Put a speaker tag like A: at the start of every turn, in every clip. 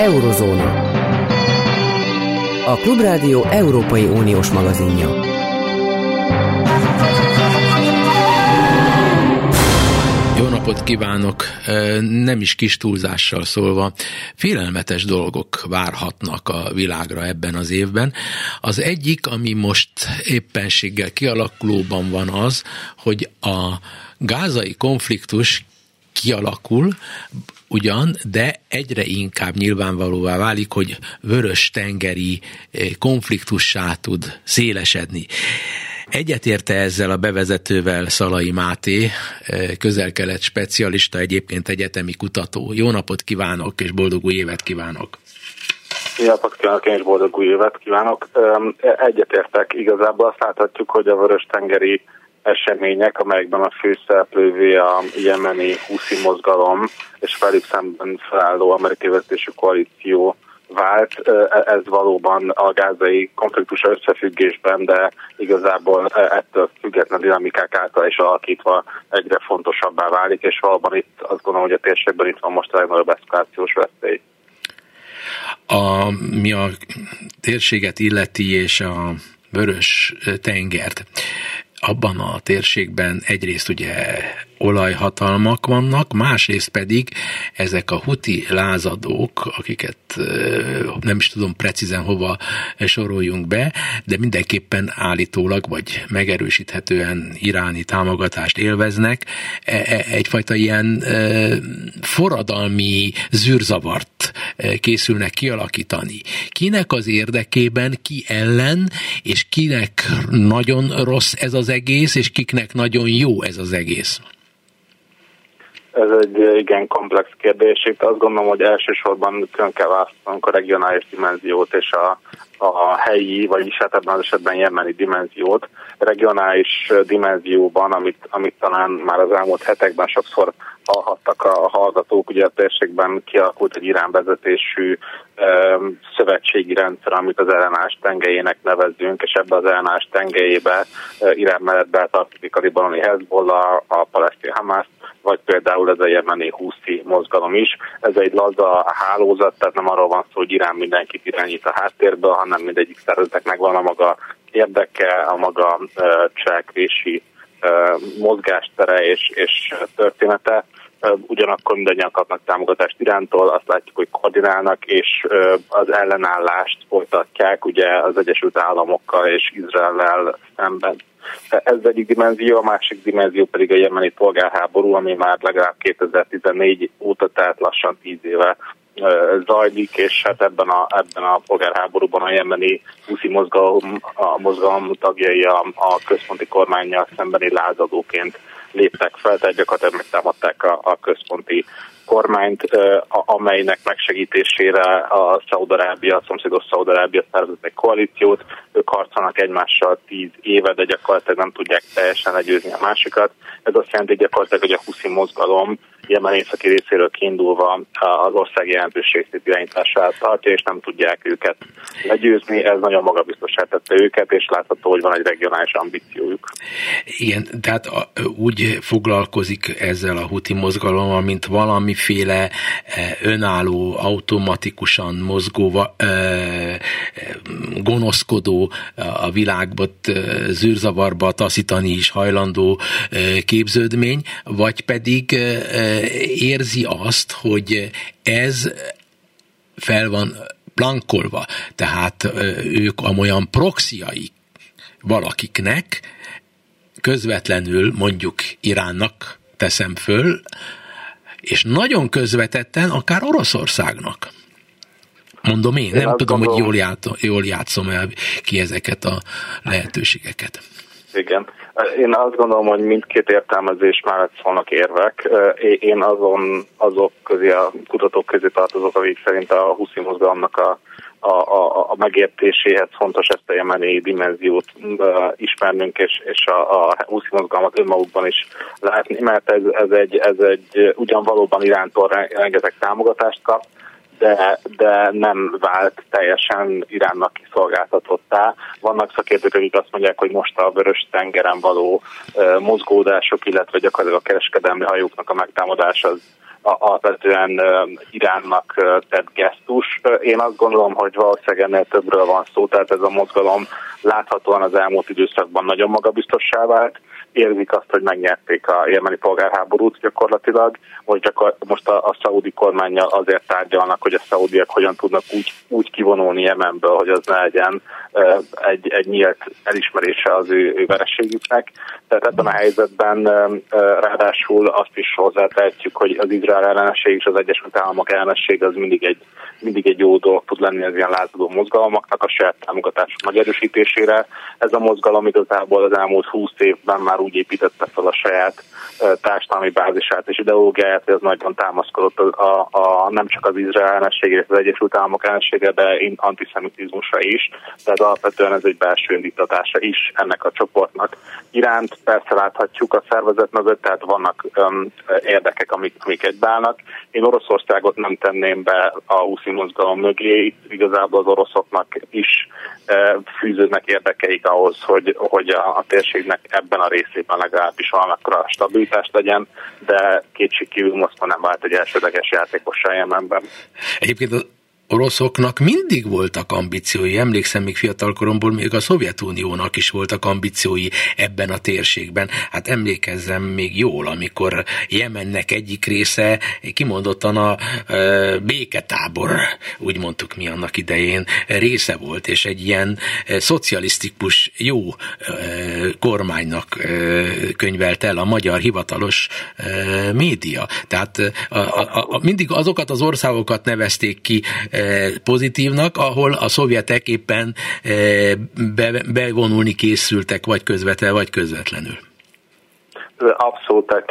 A: Eurozóna. A Klubrádió Európai Uniós magazinja.
B: Jó napot kívánok! Nem is kis túlzással szólva, félelmetes dolgok várhatnak a világra ebben az évben. Az egyik, ami most éppenséggel kialakulóban van az, hogy a gázai konfliktus kialakul, ugyan, de egyre inkább nyilvánvalóvá válik, hogy vörös tengeri eh, konfliktussá tud szélesedni. Egyetérte ezzel a bevezetővel Szalai Máté, eh, közel-kelet specialista, egyébként egyetemi kutató. Jó napot kívánok, és boldog új évet kívánok!
C: Jó napot kívánok, én is boldog új évet kívánok! Egyetértek, igazából azt láthatjuk, hogy a vörös-tengeri események, amelyekben a főszereplővé a jemeni húszi mozgalom és velük szemben felálló amerikai vezetésű koalíció vált. Ez valóban a gázai konfliktus összefüggésben, de igazából ettől független dinamikák által is alakítva egyre fontosabbá válik, és valóban itt azt gondolom, hogy a térségben itt van most a legnagyobb eszkalációs veszély.
B: A, mi a térséget illeti és a vörös tengert abban a térségben egyrészt ugye olajhatalmak vannak, másrészt pedig ezek a huti lázadók, akiket nem is tudom precízen hova soroljunk be, de mindenképpen állítólag, vagy megerősíthetően iráni támogatást élveznek, e, e, egyfajta ilyen forradalmi zűrzavart készülnek kialakítani. Kinek az érdekében, ki ellen, és kinek nagyon rossz ez az egész, és kiknek nagyon jó ez az egész?
C: Ez egy igen komplex kérdés. Itt azt gondolom, hogy elsősorban külön kell választanunk a regionális dimenziót és a, a helyi, vagyis hát ebben az esetben jemeni dimenziót. Regionális dimenzióban, amit, amit talán már az elmúlt hetekben sokszor hallhattak a hallgatók, ugye a térségben kialakult egy Irán vezetésű szövetségi rendszer, amit az ellenállás tengelyének nevezünk, és ebbe az ellenállás tengelyébe Irán mellett betartozik a libanoni Hezbollah, a palesztin Hamas, vagy például ez a jemeni húszi mozgalom is. Ez egy laza hálózat, tehát nem arról van szó, hogy Irán mindenkit irányít a háttérből, hanem mindegyik szervezetnek megvan a maga érdeke, a maga cselekvési mozgástere és, és története ugyanakkor mindannyian kapnak támogatást Irántól, azt látjuk, hogy koordinálnak, és az ellenállást folytatják ugye az Egyesült Államokkal és Izraellel szemben. Ez egyik dimenzió, a másik dimenzió pedig a jemeni polgárháború, ami már legalább 2014 óta, tehát lassan 10 éve zajlik, és hát ebben a, ebben a polgárháborúban a jemeni úszi mozgalom, a mozgalom tagjai a, a központi kormányjal szembeni lázadóként léptek fel, tehát gyakorlatilag megtámadták a, a központi kormányt, amelynek megsegítésére a Szaudarábia, a szomszédos Szaudarábia szervezett egy koalíciót. Ők harcolnak egymással tíz éve, de gyakorlatilag nem tudják teljesen legyőzni a másikat. Ez azt jelenti gyakorlatilag, hogy a Huszi mozgalom Jemen északi részéről kiindulva az ország jelentőségét irányítását tartja, és nem tudják őket legyőzni. Ez nagyon magabiztosá tette őket, és látható, hogy van egy regionális ambíciójuk.
B: Igen, tehát úgy foglalkozik ezzel a huti mozgalommal, mint valamiféle önálló, automatikusan mozgó, gonoszkodó, a világban zűrzavarba taszítani is hajlandó képződmény, vagy pedig érzi azt, hogy ez fel van plankolva, tehát ők amolyan proxiai valakiknek, közvetlenül mondjuk Iránnak teszem föl, és nagyon közvetetten akár Oroszországnak. Mondom én, én nem tudom, gondolom, hogy jól, játszom, jól játszom el ki ezeket a lehetőségeket.
C: Igen. Én azt gondolom, hogy mindkét értelmezés mellett szólnak érvek. Én azon azok közé, a kutatók közé tartozok, akik szerint a huszi mozgalomnak a, a, a, a megértéséhez fontos ezt a jemeni dimenziót uh, ismernünk, és, és a, a huszi mozgalmat önmagukban is látni, mert ez, ez, egy, ez egy ugyan valóban Irántól rengeteg támogatást kap, de, de nem vált teljesen Iránnak kiszolgáltatottá. Vannak szakértők, akik azt mondják, hogy most a vörös tengeren való mozgódások, illetve gyakorlatilag a kereskedelmi hajóknak a megtámadás az alapvetően Iránnak tett gesztus. Én azt gondolom, hogy valószínűleg ennél többről van szó, tehát ez a mozgalom láthatóan az elmúlt időszakban nagyon magabiztossá vált, érzik azt, hogy megnyerték a jemeni polgárháborút gyakorlatilag, most, gyakor, most a, a szaudi kormányjal azért tárgyalnak, hogy a szaudiak hogyan tudnak úgy, úgy kivonulni Jemenből, hogy az ne legyen egy, egy nyílt elismerése az ő, ő vereségüknek. Tehát ebben a helyzetben ráadásul azt is hozzátehetjük, hogy az Izrael ellenesség és az Egyesült Államok ellenesség az mindig egy, mindig egy jó dolog tud lenni az ilyen lázadó mozgalmaknak a saját támogatások megerősítésére. Ez a mozgalom igazából az elmúlt 20 évben már úgy építette fel a saját társadalmi bázisát és ideológiáját, hogy ez nagyon támaszkodott a, a, a, nem csak az Izrael ellenségére, az Egyesült Államok ellensége, de antiszemitizmusra is. Tehát alapvetően ez egy belső indítatása is ennek a csoportnak iránt. Persze láthatjuk a szervezet mögött, tehát vannak um, érdekek, amik, amik egybeállnak. Én Oroszországot nem tenném be a úszi mozgalom mögé, igazából az oroszoknak is fűződnek érdekeik ahhoz, hogy, hogy a, a térségnek ebben a részében legalábbis valamikor stabilitást legyen, de kétségkívül Moszkva nem vált egy elsődleges játékossá Jemenben.
B: Egyébként oroszoknak mindig voltak ambíciói. Emlékszem még fiatalkoromból, még a Szovjetuniónak is voltak ambíciói ebben a térségben. Hát emlékezzem még jól, amikor Jemennek egyik része kimondottan a e, béketábor, úgy mondtuk mi annak idején, része volt, és egy ilyen szocialisztikus jó e, kormánynak e, könyvelt el a magyar hivatalos e, média. Tehát a, a, a, mindig azokat az országokat nevezték ki e, pozitívnak, ahol a szovjetek éppen be, bevonulni készültek, vagy közvetve, vagy közvetlenül.
C: Abszolút,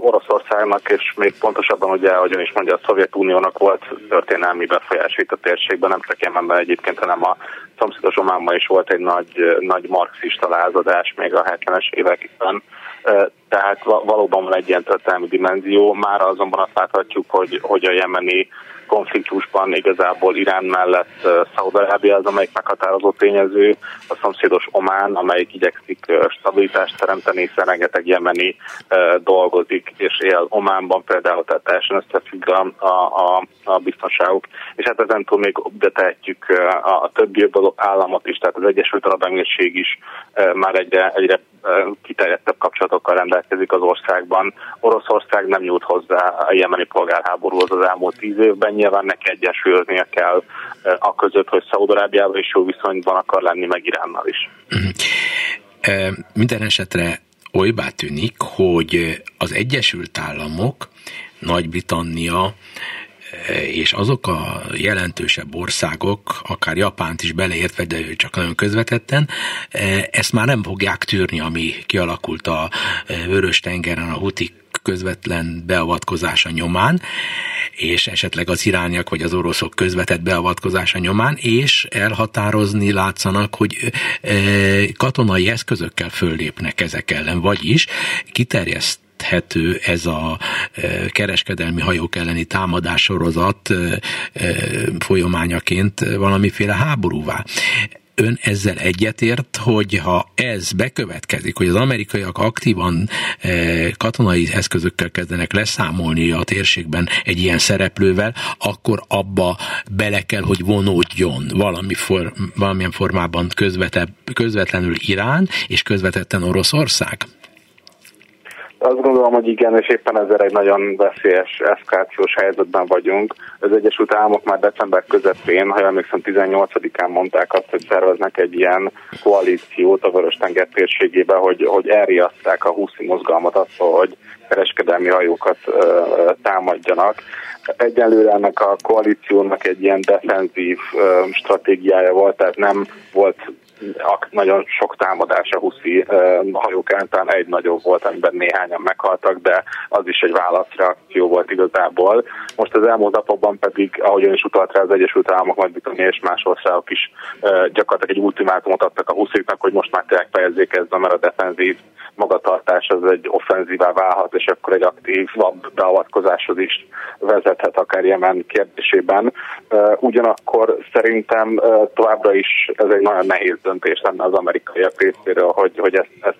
C: Oroszországnak, és még pontosabban ugye, ahogyan is mondja, a Szovjetuniónak volt történelmi befolyás itt a térségben, nem csak Jemenben egyébként, hanem a szomszédos Ománban is volt egy nagy, nagy marxista lázadás még a 70-es években. Tehát valóban van egy ilyen történelmi dimenzió, már azonban azt láthatjuk, hogy, hogy a jemeni konfliktusban igazából Irán mellett Szaudarábia az, amelyik meghatározó tényező, a szomszédos Omán, amelyik igyekszik stabilitást teremteni, hiszen rengeteg jemeni dolgozik, és él Ománban például, tehát teljesen összefügg a, a, a biztonságuk. És hát ezen túl még tehetjük a, a többi államot is, tehát az Egyesült Arab Emírség is már egyre, egyre kiterjedtebb kapcsolatokkal rendelkezik az országban. Oroszország nem nyújt hozzá a jemeni polgárháborúhoz az elmúlt tíz évben, nyilván neki egyensúlyoznia kell a között, hogy Szaudarábiával is jó viszonyban akar lenni, meg Iránnal is.
B: Minden esetre olybá tűnik, hogy az Egyesült Államok, Nagy-Britannia és azok a jelentősebb országok, akár Japánt is beleértve, de ő csak nagyon közvetetten, ezt már nem fogják tűrni, ami kialakult a Vörös tengeren, a hutik közvetlen beavatkozása nyomán, és esetleg az irániak vagy az oroszok közvetett beavatkozása nyomán, és elhatározni látszanak, hogy katonai eszközökkel föllépnek ezek ellen, vagyis kiterjeszt tekinthető ez a kereskedelmi hajók elleni támadássorozat e, e, folyamányaként valamiféle háborúvá ön ezzel egyetért, hogy ha ez bekövetkezik, hogy az amerikaiak aktívan katonai eszközökkel kezdenek leszámolni a térségben egy ilyen szereplővel, akkor abba bele kell, hogy vonódjon valami for, valamilyen formában közvetlenül Irán és közvetetten Oroszország?
C: Azt gondolom, hogy igen, és éppen ezzel egy nagyon veszélyes eszkalációs helyzetben vagyunk. Az Egyesült Államok már december közepén, ha emlékszem 18-án mondták azt, hogy szerveznek egy ilyen koalíciót a Vörös-tenger térségébe, hogy, hogy elriaszták a húszi mozgalmat attól, hogy kereskedelmi hajókat ö, támadjanak. Egyelőre ennek a koalíciónak egy ilyen defenzív ö, stratégiája volt, tehát nem volt nagyon sok támadás a huszi hajók ellen, egy nagyobb volt, amiben néhányan meghaltak, de az is egy válaszreakció volt igazából. Most az elmúlt napokban pedig, ahogyan is utalt rá az Egyesült Államok, Nagy-Britannia és más országok is gyakorlatilag egy ultimátumot adtak a husziknak, hogy most már tényleg fejezzék ezt, mert a defenzív magatartás az egy offenzívá válhat, és akkor egy aktív beavatkozáshoz is vezethet akár Jemen kérdésében. Ugyanakkor szerintem továbbra is ez egy nagyon nehéz döntés lenne az amerikaiak részéről, hogy, hogy ezt, ezt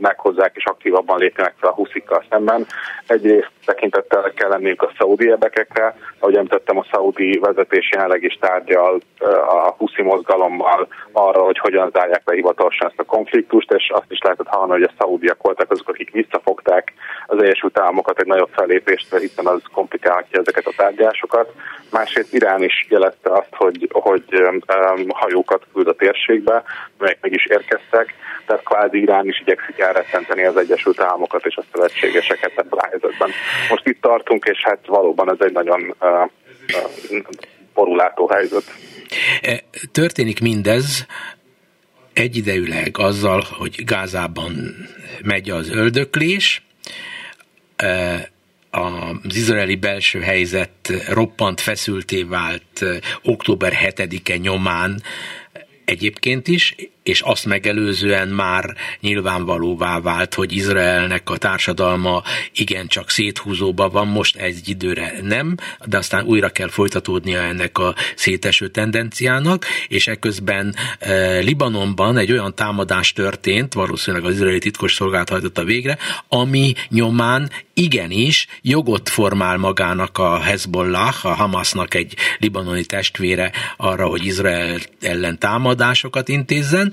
C: meghozzák és aktívabban lépjenek fel a huszikkal szemben. Egyrészt tekintettel kell lenniük a szaudi érdekekre, ahogy említettem, a szaudi vezetés jelenleg is tárgyal a huszi mozgalommal arra, hogy hogyan zárják le hivatalosan ezt a konfliktust, és azt is lehetett hallani, hogy a szaudiak voltak azok, akik visszafogták az Egyesült Államokat egy nagyobb fellépést, hiszen az komplikálhatja ezeket a tárgyalásokat. Másrészt Irán is jelezte azt, hogy, hogy um, hajókat küld a térségbe, melyek meg is érkeztek, tehát kvázi Irán is igyekszik elrettenteni az Egyesült Államokat és a szövetségeseket ebben a helyzetben. Most itt tartunk, és hát valóban ez egy nagyon uh, uh, borulátó helyzet.
B: E, történik mindez egyidejűleg azzal, hogy Gázában megy az öldöklés, az izraeli belső helyzet roppant feszülté vált október 7-e nyomán egyébként is, és azt megelőzően már nyilvánvalóvá vált, hogy Izraelnek a társadalma igencsak széthúzóban van, most egy időre nem, de aztán újra kell folytatódnia ennek a széteső tendenciának, és ekközben e, Libanonban egy olyan támadás történt, valószínűleg az izraeli titkos szolgálat hajtotta végre, ami nyomán igenis jogot formál magának a Hezbollah, a Hamasnak egy libanoni testvére arra, hogy Izrael ellen támadásokat intézzen,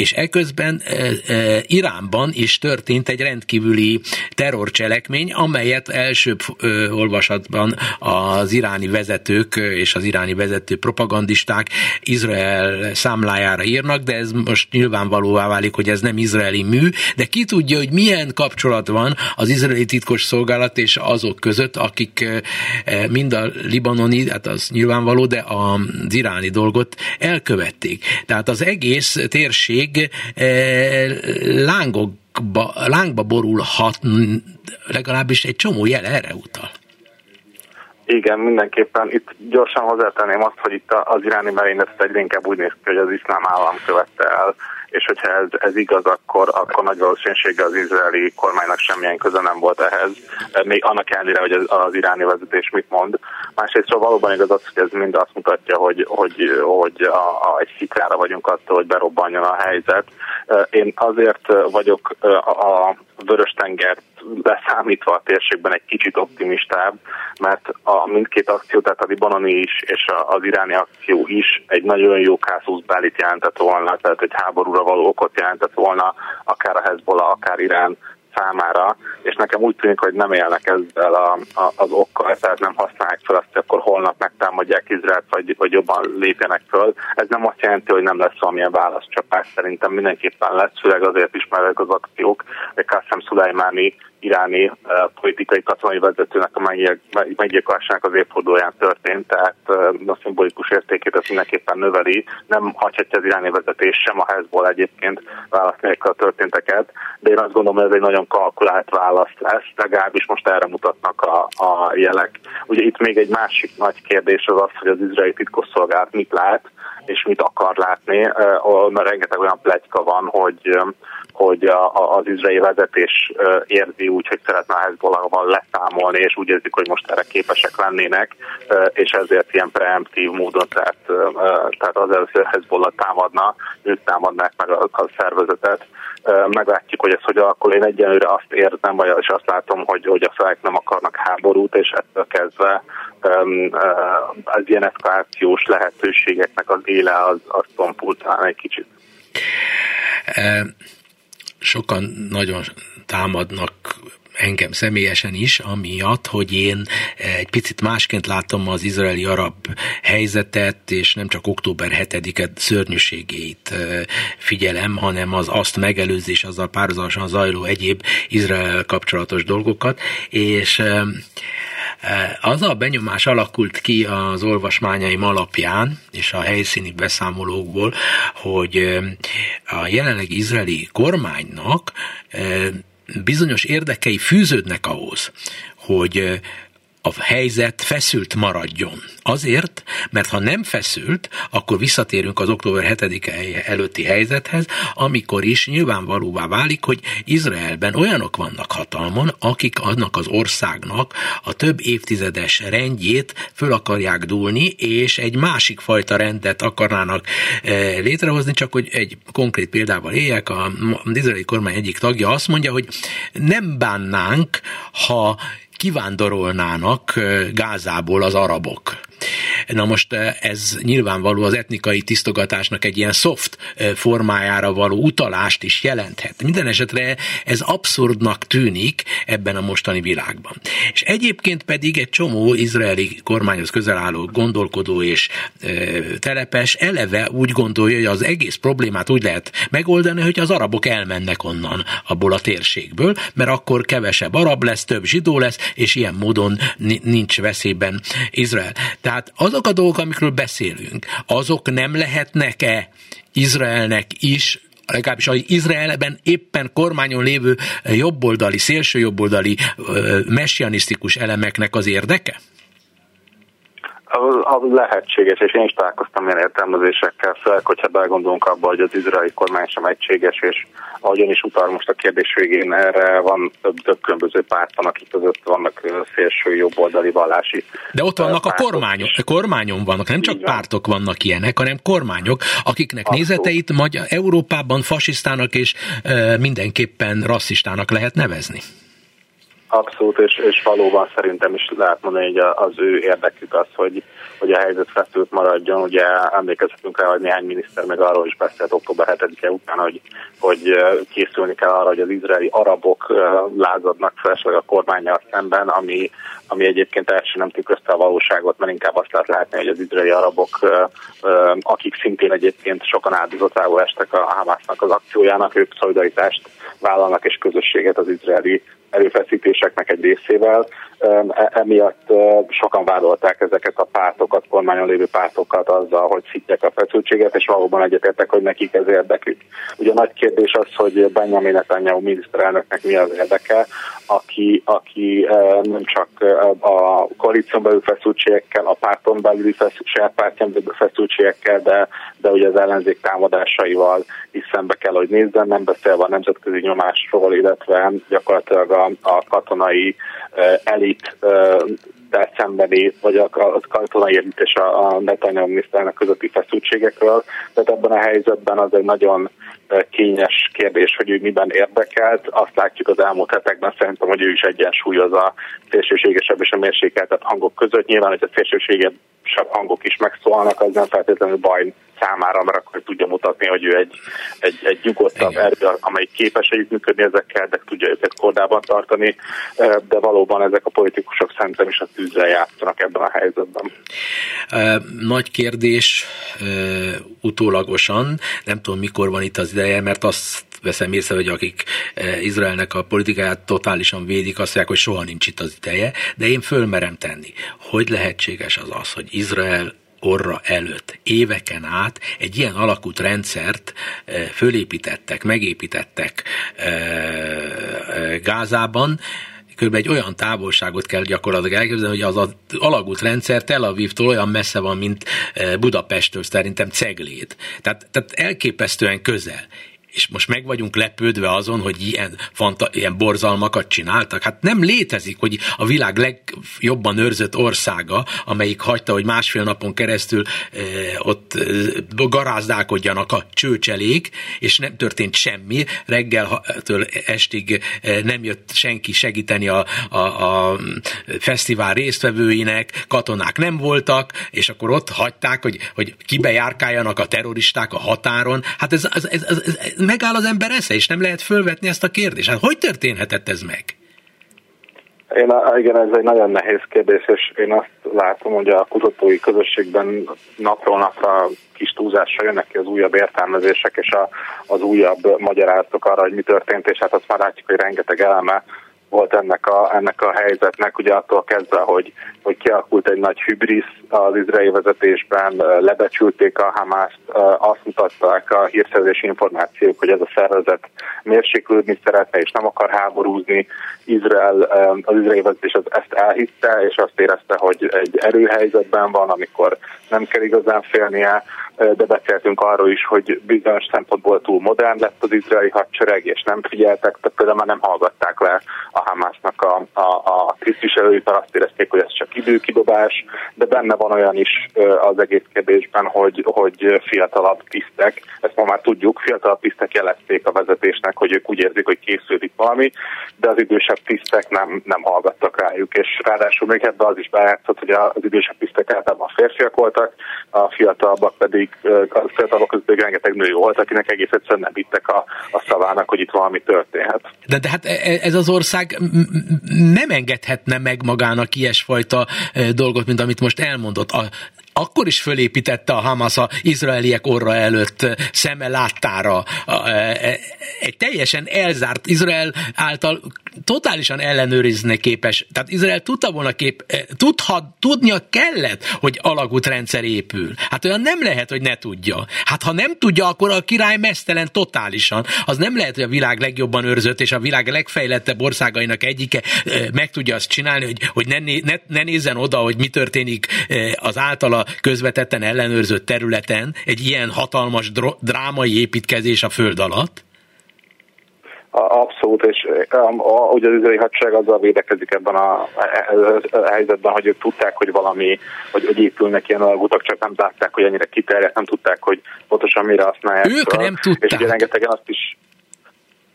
B: és eközben e, e, Iránban is történt egy rendkívüli terrorcselekmény, amelyet elsőbb e, olvasatban az iráni vezetők és az iráni vezető propagandisták Izrael számlájára írnak, de ez most nyilvánvalóvá válik, hogy ez nem izraeli mű, de ki tudja, hogy milyen kapcsolat van az izraeli titkos szolgálat és azok között, akik mind a libanoni, hát az nyilvánvaló, de az iráni dolgot elkövették. Tehát az egész térség még eh, lángokba, lángba borulhat, legalábbis egy csomó jel erre utal.
C: Igen, mindenképpen. Itt gyorsan hozzátenném azt, hogy itt az iráni merényletet egyre inkább úgy néz ki, hogy az iszlám állam követte el és hogyha ez, ez igaz, akkor, akkor nagy valószínűséggel az izraeli kormánynak semmilyen köze nem volt ehhez, még annak ellenére, hogy az, az iráni vezetés mit mond. Másrészt szóval valóban igaz az, hogy ez mind azt mutatja, hogy, hogy, hogy a, a, egy szikrára vagyunk attól, hogy berobbanjon a helyzet. Én azért vagyok a Vörös-tengert leszámítva a térségben egy kicsit optimistább, mert a mindkét akció, tehát a libanoni is és az iráni akció is egy nagyon jó kászusz belit jelentett volna, tehát egy háborúra való okot jelentett volna, akár a Hezbollah, akár Irán számára, és nekem úgy tűnik, hogy nem élnek ezzel a, a, az okkal, tehát nem használják fel azt, hogy akkor holnap megtámadják Izraelt, vagy, vagy jobban lépjenek föl. Ez nem azt jelenti, hogy nem lesz valamilyen válaszcsapás, szerintem mindenképpen lesz, főleg azért is, mert az akciók, hogy Qassem Szulajmáni iráni uh, politikai katonai vezetőnek a meggyilkolásának az évfordulóján történt, tehát uh, a szimbolikus értékét ez mindenképpen növeli. Nem hagyhatja az iráni vezetés sem a hezból egyébként választ nélkül a történteket, de én azt gondolom, hogy ez egy nagyon kalkulált válasz lesz, legalábbis most erre mutatnak a, a jelek. Ugye itt még egy másik nagy kérdés az az, hogy az izraeli titkosszolgálat mit lát, és mit akar látni. Uh, rengeteg olyan pletyka van, hogy hogy az izraeli vezetés érzi úgy, hogy szeretne a Hezbollahval leszámolni, és úgy érzik, hogy most erre képesek lennének, és ezért ilyen preemptív módon, tehát, tehát az először Hezbollah támadna, ők támadnák meg a, a szervezetet. Meglátjuk, hogy ez hogy akkor én egyenlőre azt érzem, vagy és azt látom, hogy, hogy a felek nem akarnak háborút, és ettől kezdve az ilyen eszkalációs lehetőségeknek az éle az, az tompult egy kicsit
B: sokan nagyon támadnak engem személyesen is, amiatt, hogy én egy picit másként látom az izraeli-arab helyzetet, és nem csak október 7-e szörnyűségét figyelem, hanem az azt megelőzés, azzal párhuzamosan zajló egyéb Izrael kapcsolatos dolgokat, és az a benyomás alakult ki az olvasmányaim alapján, és a helyszíni beszámolókból, hogy a jelenlegi izraeli kormánynak bizonyos érdekei fűződnek ahhoz, hogy a helyzet feszült maradjon. Azért, mert ha nem feszült, akkor visszatérünk az október 7-e előtti helyzethez, amikor is nyilvánvalóvá válik, hogy Izraelben olyanok vannak hatalmon, akik annak az országnak a több évtizedes rendjét föl akarják dúlni, és egy másik fajta rendet akarnának eh, létrehozni, csak hogy egy konkrét példával éljek, a izraeli kormány egyik tagja azt mondja, hogy nem bánnánk, ha kivándorolnának Gázából az arabok. Na most eh, ez nyilvánvaló az etnikai tisztogatásnak egy ilyen soft eh, formájára való utalást is jelenthet. Minden esetre ez abszurdnak tűnik ebben a mostani világban. És egyébként pedig egy csomó izraeli kormányhoz közel álló gondolkodó és e, telepes eleve úgy gondolja, hogy az egész problémát úgy lehet megoldani, hogy az arabok elmennek onnan abból a térségből, mert akkor kevesebb arab lesz, több zsidó lesz, és ilyen módon nincs veszélyben Izrael. Tehát azok a dolgok, amikről beszélünk, azok nem lehetnek-e Izraelnek is legalábbis az Izraelben éppen kormányon lévő jobboldali, szélső jobboldali messianisztikus elemeknek az érdeke?
C: Az, az lehetséges, és én is találkoztam ilyen értelmezésekkel, főleg, hogyha belegondolunk abba, hogy az izraeli kormány sem egységes, és ahogyan is utal most a kérdés végén, erre van több, több különböző párt, van, akik között vannak szélső jobboldali vallási.
B: De ott vannak pártok. a kormányok, a kormányon vannak, nem csak van. pártok vannak ilyenek, hanem kormányok, akiknek Abszolút. nézeteit Magyar, Európában fasisztának és e, mindenképpen rasszistának lehet nevezni.
C: Abszolút, és, és valóban szerintem is lehet mondani, hogy az ő érdekük az, hogy, hogy a helyzet feszült maradjon. Ugye emlékezhetünk rá, hogy néhány miniszter meg arról is beszélt október 7-e után, hogy, hogy készülni kell arra, hogy az izraeli arabok lázadnak felesleg a kormányjal szemben, ami, ami egyébként első nem tükrözte a valóságot, mert inkább azt lehet látni, hogy az izraeli arabok, akik szintén egyébként sokan áldozatául estek a Hamásznak az akciójának, ők szolidaritást vállalnak és közösséget az izraeli erőfeszítéseknek egy részével. E, emiatt sokan vádolták ezeket a pártokat, kormányon lévő pártokat azzal, hogy szítják a feszültséget, és valóban egyetértek, hogy nekik ez érdekük. Ugye nagy kérdés az, hogy Benjamin Netanyahu miniszterelnöknek mi az érdeke, aki, aki nem csak a koalíción belül feszültségekkel, a párton belüli saját pártján belül feszültségekkel, de, de ugye az ellenzék támadásaival is szembe kell, hogy nézzen, nem beszélve a nemzetközi nyomásról, illetve gyakorlatilag a, a katonai elit szembeni, vagy a, a katonai elit és a, a Netanyahu miniszternek közötti feszültségekről. Tehát ebben a helyzetben az egy nagyon kényes kérdés, hogy ő miben érdekelt. Azt látjuk az elmúlt hetekben szerintem, hogy ő is egyensúlyoz a szélsőségesebb és a mérsékeltebb hangok között. Nyilván, hogy a szélsőségesebb hangok is megszólalnak, az nem feltétlenül baj számára, mert akkor tudja mutatni, hogy ő egy, egy, egy nyugodtabb erő, amely képes együttműködni ezekkel, de tudja őket kordában tartani, de valóban ezek a politikusok szerintem is a tűzzel játszanak ebben a helyzetben.
B: Nagy kérdés utólagosan, nem tudom mikor van itt az ideje, mert azt veszem észre, hogy akik Izraelnek a politikáját totálisan védik, azt mondják, hogy soha nincs itt az ideje, de én fölmerem tenni, hogy lehetséges az az, hogy Izrael orra előtt éveken át egy ilyen alakult rendszert eh, fölépítettek, megépítettek eh, eh, Gázában, kb. egy olyan távolságot kell gyakorlatilag elképzelni, hogy az az alagút rendszer Tel Avivtól olyan messze van, mint Budapesttől, szerintem Ceglét. Tehát, tehát elképesztően közel és most meg vagyunk lepődve azon, hogy ilyen, fanta, ilyen borzalmakat csináltak. Hát nem létezik, hogy a világ legjobban őrzött országa, amelyik hagyta, hogy másfél napon keresztül e, ott e, garázdálkodjanak a csőcselék, és nem történt semmi. Reggeltől estig e, nem jött senki segíteni a, a, a fesztivál résztvevőinek, katonák nem voltak, és akkor ott hagyták, hogy, hogy kibejárkáljanak a terroristák a határon. Hát ez, ez, ez, ez, ez megáll az ember esze, és nem lehet fölvetni ezt a kérdést. Hát hogy történhetett ez meg?
C: Én, igen, ez egy nagyon nehéz kérdés, és én azt látom, hogy a kutatói közösségben napról napra kis túlzással jönnek ki az újabb értelmezések, és a, az újabb magyarázatok arra, hogy mi történt, és hát azt már látjuk, hogy rengeteg eleme volt ennek a, ennek a helyzetnek, ugye attól kezdve, hogy, hogy kialakult egy nagy hübrisz az izraeli vezetésben, lebecsülték a Hamászt, azt mutatták a hírszerzési információk, hogy ez a szervezet mérséklődni szeretne és nem akar háborúzni, Izrael, az izraeli vezetés az ezt elhitte, és azt érezte, hogy egy erőhelyzetben van, amikor nem kell igazán félnie, de beszéltünk arról is, hogy bizonyos szempontból túl modern lett az izraeli hadsereg, és nem figyeltek, tehát például már nem hallgatták le a Hamásznak a, a, a tisztviselőit, mert azt érezték, hogy ez csak időkidobás, de benne van olyan is az egész kérdésben, hogy, hogy fiatalabb tisztek, ezt ma már tudjuk, fiatalabb tisztek jelezték a vezetésnek, hogy ők úgy érzik, hogy készüldik valami, de az idősebb tisztek nem, nem hallgattak rájuk, és ráadásul még ebben az is bejátszott, hogy az idősebb tisztek általában férfiak voltak, a fiatalabbak pedig a fiatalok között rengeteg nő volt, akinek egész egyszerűen nem hittek a, a szavának, hogy itt valami történhet.
B: De, de hát e, e, ez az ország nem engedhetne meg magának ilyesfajta dolgot, mint amit most elmondott. A, akkor is fölépítette a Hamas a izraeliek orra előtt szeme láttára egy teljesen elzárt Izrael által totálisan ellenőrizni képes. Tehát Izrael tudta volna kép, tudhat, tudnia kellett, hogy alagútrendszer épül. Hát olyan nem lehet, hogy ne tudja. Hát ha nem tudja, akkor a király mesztelen totálisan. Az nem lehet, hogy a világ legjobban őrzött és a világ legfejlettebb országainak egyike meg tudja azt csinálni, hogy, hogy ne, ne, ne nézzen oda, hogy mi történik az általa közvetetten ellenőrzött területen, egy ilyen hatalmas drámai építkezés a föld alatt?
C: Abszolút, és ugye az izraeli hadsereg azzal védekezik ebben a, a helyzetben, hogy ők tudták, hogy valami, hogy, hogy épülnek ilyen alagutak, csak nem látták, hogy ennyire kiterjedt, nem tudták, hogy pontosan mire használják.
B: Ők nem tudták.
C: És ugye rengetegen azt is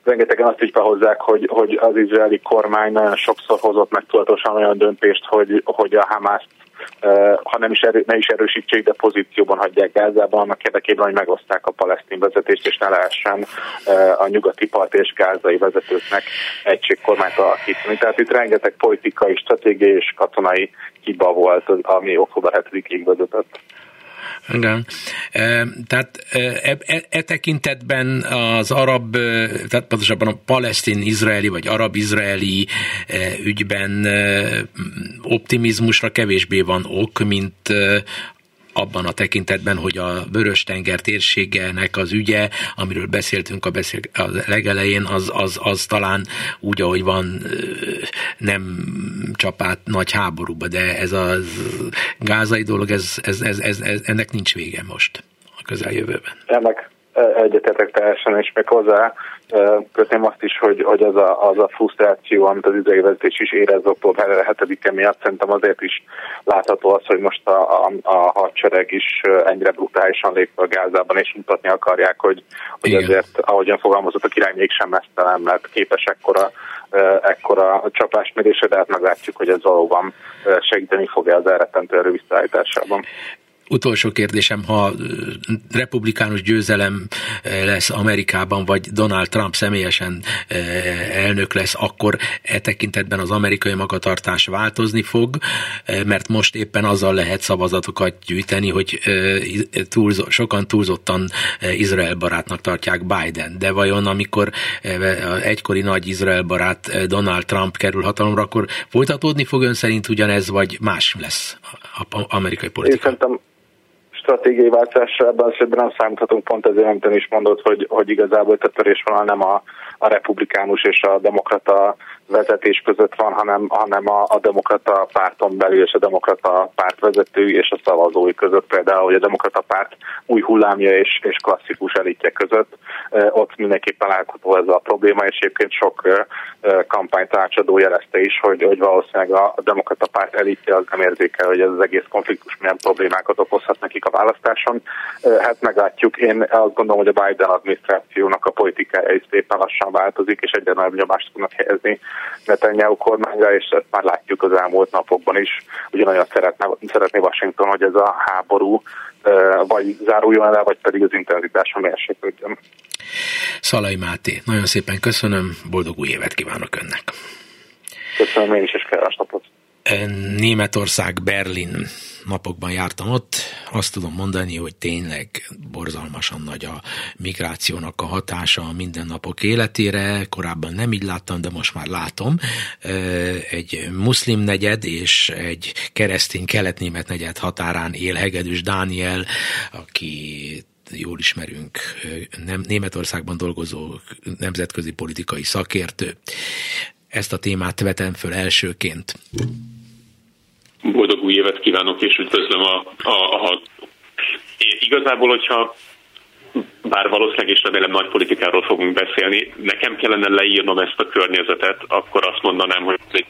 C: rengetegen azt is behozzák, hogy, hogy az izraeli kormány nagyon sokszor hozott meg tudatosan olyan döntést, hogy, hogy a Hamást ha nem is, erő, ne is erősítsék, de pozícióban hagyják Gázában, annak érdekében, hogy megoszták a palesztin vezetést, és ne lehessen a nyugati part és gázai vezetőknek egységkormányt alakítani. Tehát itt rengeteg politikai, stratégiai és katonai hiba volt, ami október 7-ig vezetett.
B: Igen. Tehát e, e, e tekintetben az arab, tehát pontosabban a palesztin-izraeli vagy arab-izraeli ügyben optimizmusra kevésbé van ok, mint abban a tekintetben, hogy a Vörös-tenger térségenek az ügye, amiről beszéltünk a, beszél, a legelején, az, az, az talán úgy, ahogy van, nem csapát nagy háborúba, de ez a gázai dolog, ez, ez, ez, ez, ez, ennek nincs vége most a közeljövőben.
C: Ennek egyetetek teljesen, és még hozzá kötném azt is, hogy, hogy az, a, az a frusztráció, amit az idei vezetés is érez október 7-e miatt, szerintem azért is látható az, hogy most a, a, a hadsereg is ennyire brutálisan lép a Gázában, és mutatni akarják, hogy, hogy azért, ahogyan fogalmazott a király, mégsem mesztelen, mert képes ekkora, ekkora csapásmérésre, de hát meglátjuk, hogy ez valóban segíteni fogja az elrettentő erő visszaállításában
B: utolsó kérdésem, ha republikánus győzelem lesz Amerikában, vagy Donald Trump személyesen elnök lesz, akkor e tekintetben az amerikai magatartás változni fog, mert most éppen azzal lehet szavazatokat gyűjteni, hogy túlzo, sokan túlzottan Izrael barátnak tartják Biden. De vajon amikor egykori nagy Izrael barát Donald Trump kerül hatalomra, akkor folytatódni fog ön szerint ugyanez, vagy más lesz a amerikai politika?
C: Én szerintem stratégiai változásra ebben az nem számíthatunk, pont ezért nem is mondott, hogy, hogy igazából a törésvonal nem a, a republikánus és a demokrata vezetés között van, hanem, hanem a, a demokrata párton belül és a demokrata párt vezetői és a szavazói között például, hogy a demokrata párt új hullámja és, és klasszikus elitje között. Ott mindenképpen látható ez a probléma, és egyébként sok kampánytanácsadó jelezte is, hogy, hogy valószínűleg a demokrata párt elitje az nem érzékel, hogy ez az egész konfliktus milyen problémákat okozhat nekik a választáson. Hát meglátjuk. Én azt gondolom, hogy a Biden adminisztrációnak a politikája is szépen lassan változik, és egyre nagyobb nyomást tudnak helyezni Netanyahu kormányra, és ezt már látjuk az elmúlt napokban is. Ugye nagyon szeretne, szeretné Washington, hogy ez a háború vagy záruljon le, vagy pedig az intenzitása mérséklődjön.
B: Szalai Máté, nagyon szépen köszönöm, boldog új évet kívánok önnek!
C: Köszönöm én is, és kellemes napot!
B: Németország, Berlin napokban jártam ott, azt tudom mondani, hogy tényleg borzalmasan nagy a migrációnak a hatása a mindennapok életére. Korábban nem így láttam, de most már látom. Egy muszlim negyed és egy keresztény keletnémet negyed határán él Hegedűs Dániel, aki jól ismerünk, nem, Németországban dolgozó nemzetközi politikai szakértő ezt a témát vetem föl elsőként.
D: Boldog új évet kívánok, és üdvözlöm a, a, a Igazából, hogyha bár valószínűleg is remélem nagy politikáról fogunk beszélni, nekem kellene leírnom ezt a környezetet, akkor azt mondanám, hogy ez egy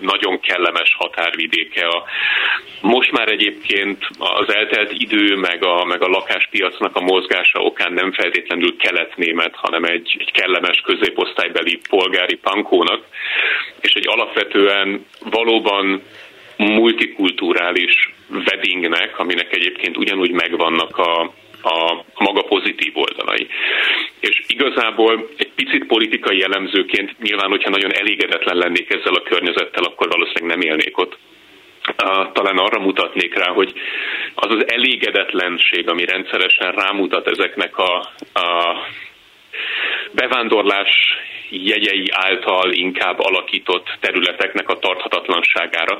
D: nagyon kellemes határvidéke. A, most már egyébként az eltelt idő, meg a, meg a lakáspiacnak a mozgása okán nem feltétlenül keletnémet, hanem egy, egy kellemes középosztálybeli polgári pankónak, és egy alapvetően valóban multikulturális weddingnek, aminek egyébként ugyanúgy megvannak a, a maga pozitív oldalai. És igazából egy picit politikai elemzőként nyilván, hogyha nagyon elégedetlen lennék ezzel a környezettel, akkor valószínűleg nem élnék ott. Talán arra mutatnék rá, hogy az az elégedetlenség, ami rendszeresen rámutat ezeknek a, a bevándorlás jegyei által inkább alakított területeknek a tarthatatlanságára.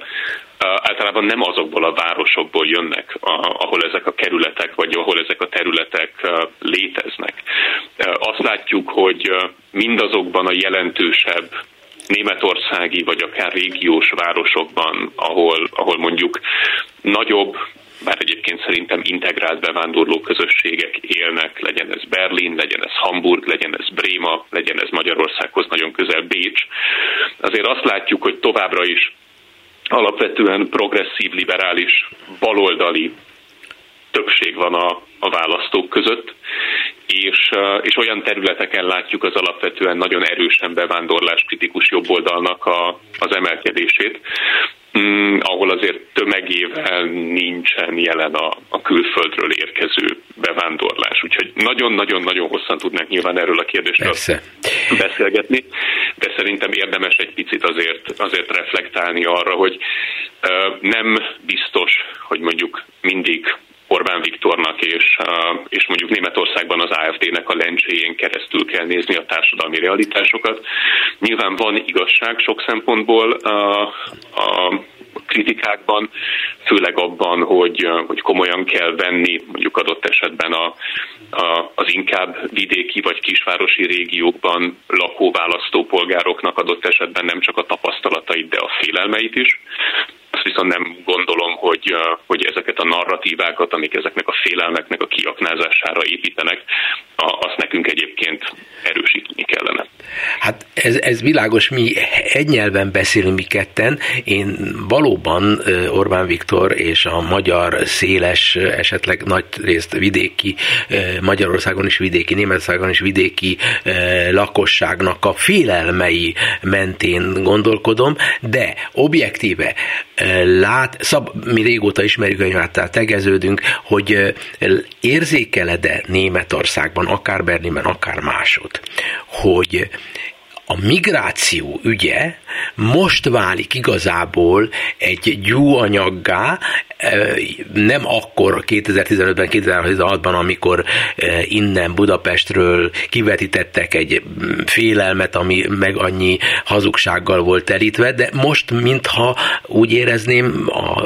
D: Általában nem azokból a városokból jönnek, ahol ezek a kerületek, vagy ahol ezek a területek léteznek. Azt látjuk, hogy mindazokban a jelentősebb németországi vagy akár régiós városokban, ahol, ahol mondjuk nagyobb bár egyébként szerintem integrált bevándorló közösségek élnek, legyen ez Berlin, legyen ez Hamburg, legyen ez Bréma, legyen ez Magyarországhoz nagyon közel Bécs. Azért azt látjuk, hogy továbbra is alapvetően progresszív, liberális, baloldali többség van a, a választók között, és, és olyan területeken látjuk az alapvetően nagyon erősen bevándorlás kritikus jobboldalnak a, az emelkedését, mm, ahol azért tömegével nincsen jelen a, a külföldről érkező bevándorlás. Úgyhogy nagyon-nagyon-nagyon hosszan tudnánk nyilván erről a kérdésről Persze. beszélgetni, de szerintem érdemes egy picit azért, azért reflektálni arra, hogy uh, nem biztos, hogy mondjuk mindig Orbán Viktornak és, és mondjuk Németországban az AFD-nek a lencséjén keresztül kell nézni a társadalmi realitásokat. Nyilván van igazság sok szempontból a, a kritikákban, főleg abban, hogy, hogy komolyan kell venni mondjuk adott esetben a, a, az inkább vidéki vagy kisvárosi régiókban lakó választópolgároknak adott esetben nem csak a tapasztalatait, de a félelmeit is. Azt viszont nem gondolom, hogy, hogy ezeket a narratívákat, amik ezeknek a félelmeknek a kiaknázására építenek, azt nekünk egyébként erősíteni kellene.
B: Hát ez, ez világos, mi egy nyelven beszélünk mi ketten. Én valóban Orbán Viktor és a magyar széles, esetleg nagy részt vidéki, Magyarországon is vidéki, Németországon is vidéki lakosságnak a félelmei mentén gondolkodom, de objektíve lát, szab, mi régóta ismerjük egymáttal, tegeződünk, hogy érzékeled-e Németországban, akár Berlinben, akár másod, hogy a migráció ügye most válik igazából egy gyúanyaggá, nem akkor 2015-ben, 2016-ban, amikor innen Budapestről kivetítettek egy félelmet, ami meg annyi hazugsággal volt telítve, de most mintha úgy érezném a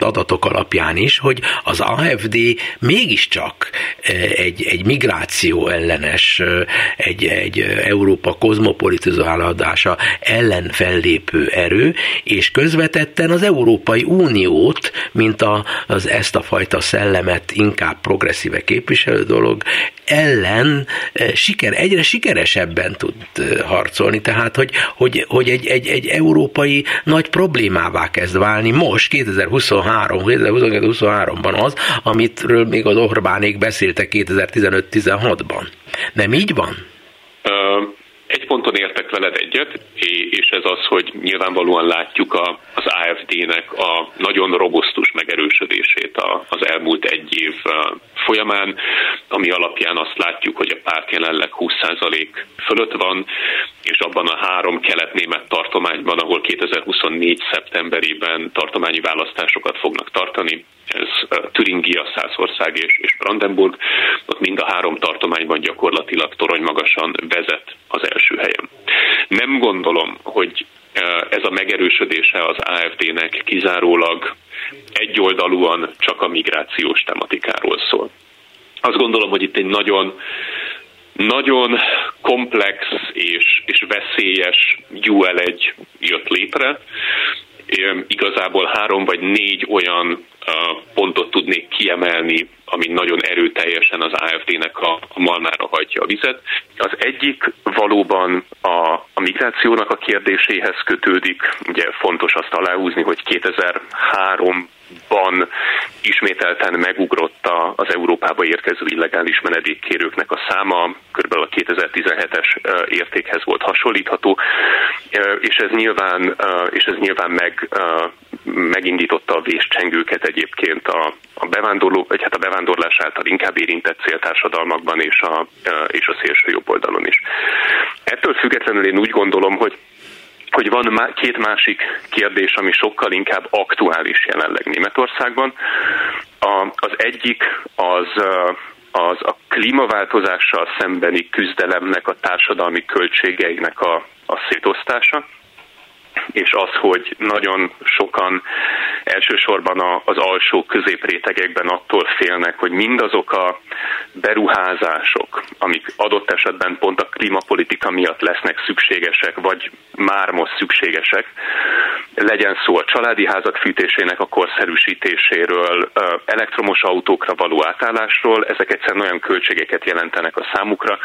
B: adatok alapján is, hogy az AFD mégiscsak egy, egy migráció ellenes, egy, egy Európa kozmopolitizálódása ellen fellépő erő, és közvetetten az Európai Uniót, mint a, az ezt a fajta szellemet inkább progresszíve képviselő dolog, ellen eh, siker, egyre sikeresebben tud eh, harcolni, tehát hogy, hogy, hogy egy, egy, egy európai nagy problémává kezd válni most 2023, 2023-ban az, amitről még az Orbánék beszéltek 2015-16-ban. Nem így van?
D: Egy ponton értek veled egyet, és ez az, hogy nyilvánvalóan látjuk a, az AFD-nek a nagyon robusztus megerősödését az elmúlt egy év folyamán, ami alapján azt látjuk, hogy a párt jelenleg 20% fölött van, és abban a három kelet-német tartományban, ahol 2024. szeptemberében tartományi választásokat fognak tartani, ez Türingia, Szászország és, és Brandenburg, ott mind a három tartományban gyakorlatilag torony magasan vezet az első helyen. Nem gondolom, hogy ez a megerősödése az AFD-nek kizárólag egyoldalúan csak a migrációs tematikáról szól. Azt gondolom, hogy itt egy nagyon nagyon komplex és, és veszélyes UL egy jött létre. Igazából három vagy négy olyan pontot tudnék kiemelni, ami nagyon erőteljesen az AFD-nek a, malmára hagyja a vizet. Az egyik valóban a, a migrációnak a kérdéséhez kötődik. Ugye fontos azt aláhúzni, hogy 2003 ban ismételten megugrott az Európába érkező illegális menedékkérőknek a száma, kb. a 2017-es értékhez volt hasonlítható, és ez nyilván, és ez nyilván meg, megindította a véscsengőket egyébként a, a bevándorló, vagy hát a bevándorlás által inkább érintett céltársadalmakban és a, és a szélső jobb oldalon is. Ettől függetlenül én úgy gondolom, hogy hogy van két másik kérdés, ami sokkal inkább aktuális jelenleg Németországban. Az egyik az az a klímaváltozással szembeni küzdelemnek a társadalmi költségeinek a, a szétosztása és az, hogy nagyon sokan elsősorban az alsó középrétegekben attól félnek, hogy mindazok a beruházások, amik adott esetben pont a klímapolitika miatt lesznek szükségesek, vagy már most szükségesek, legyen szó a családi házak fűtésének a korszerűsítéséről, elektromos autókra való átállásról, ezek egyszerűen olyan költségeket jelentenek a számukra,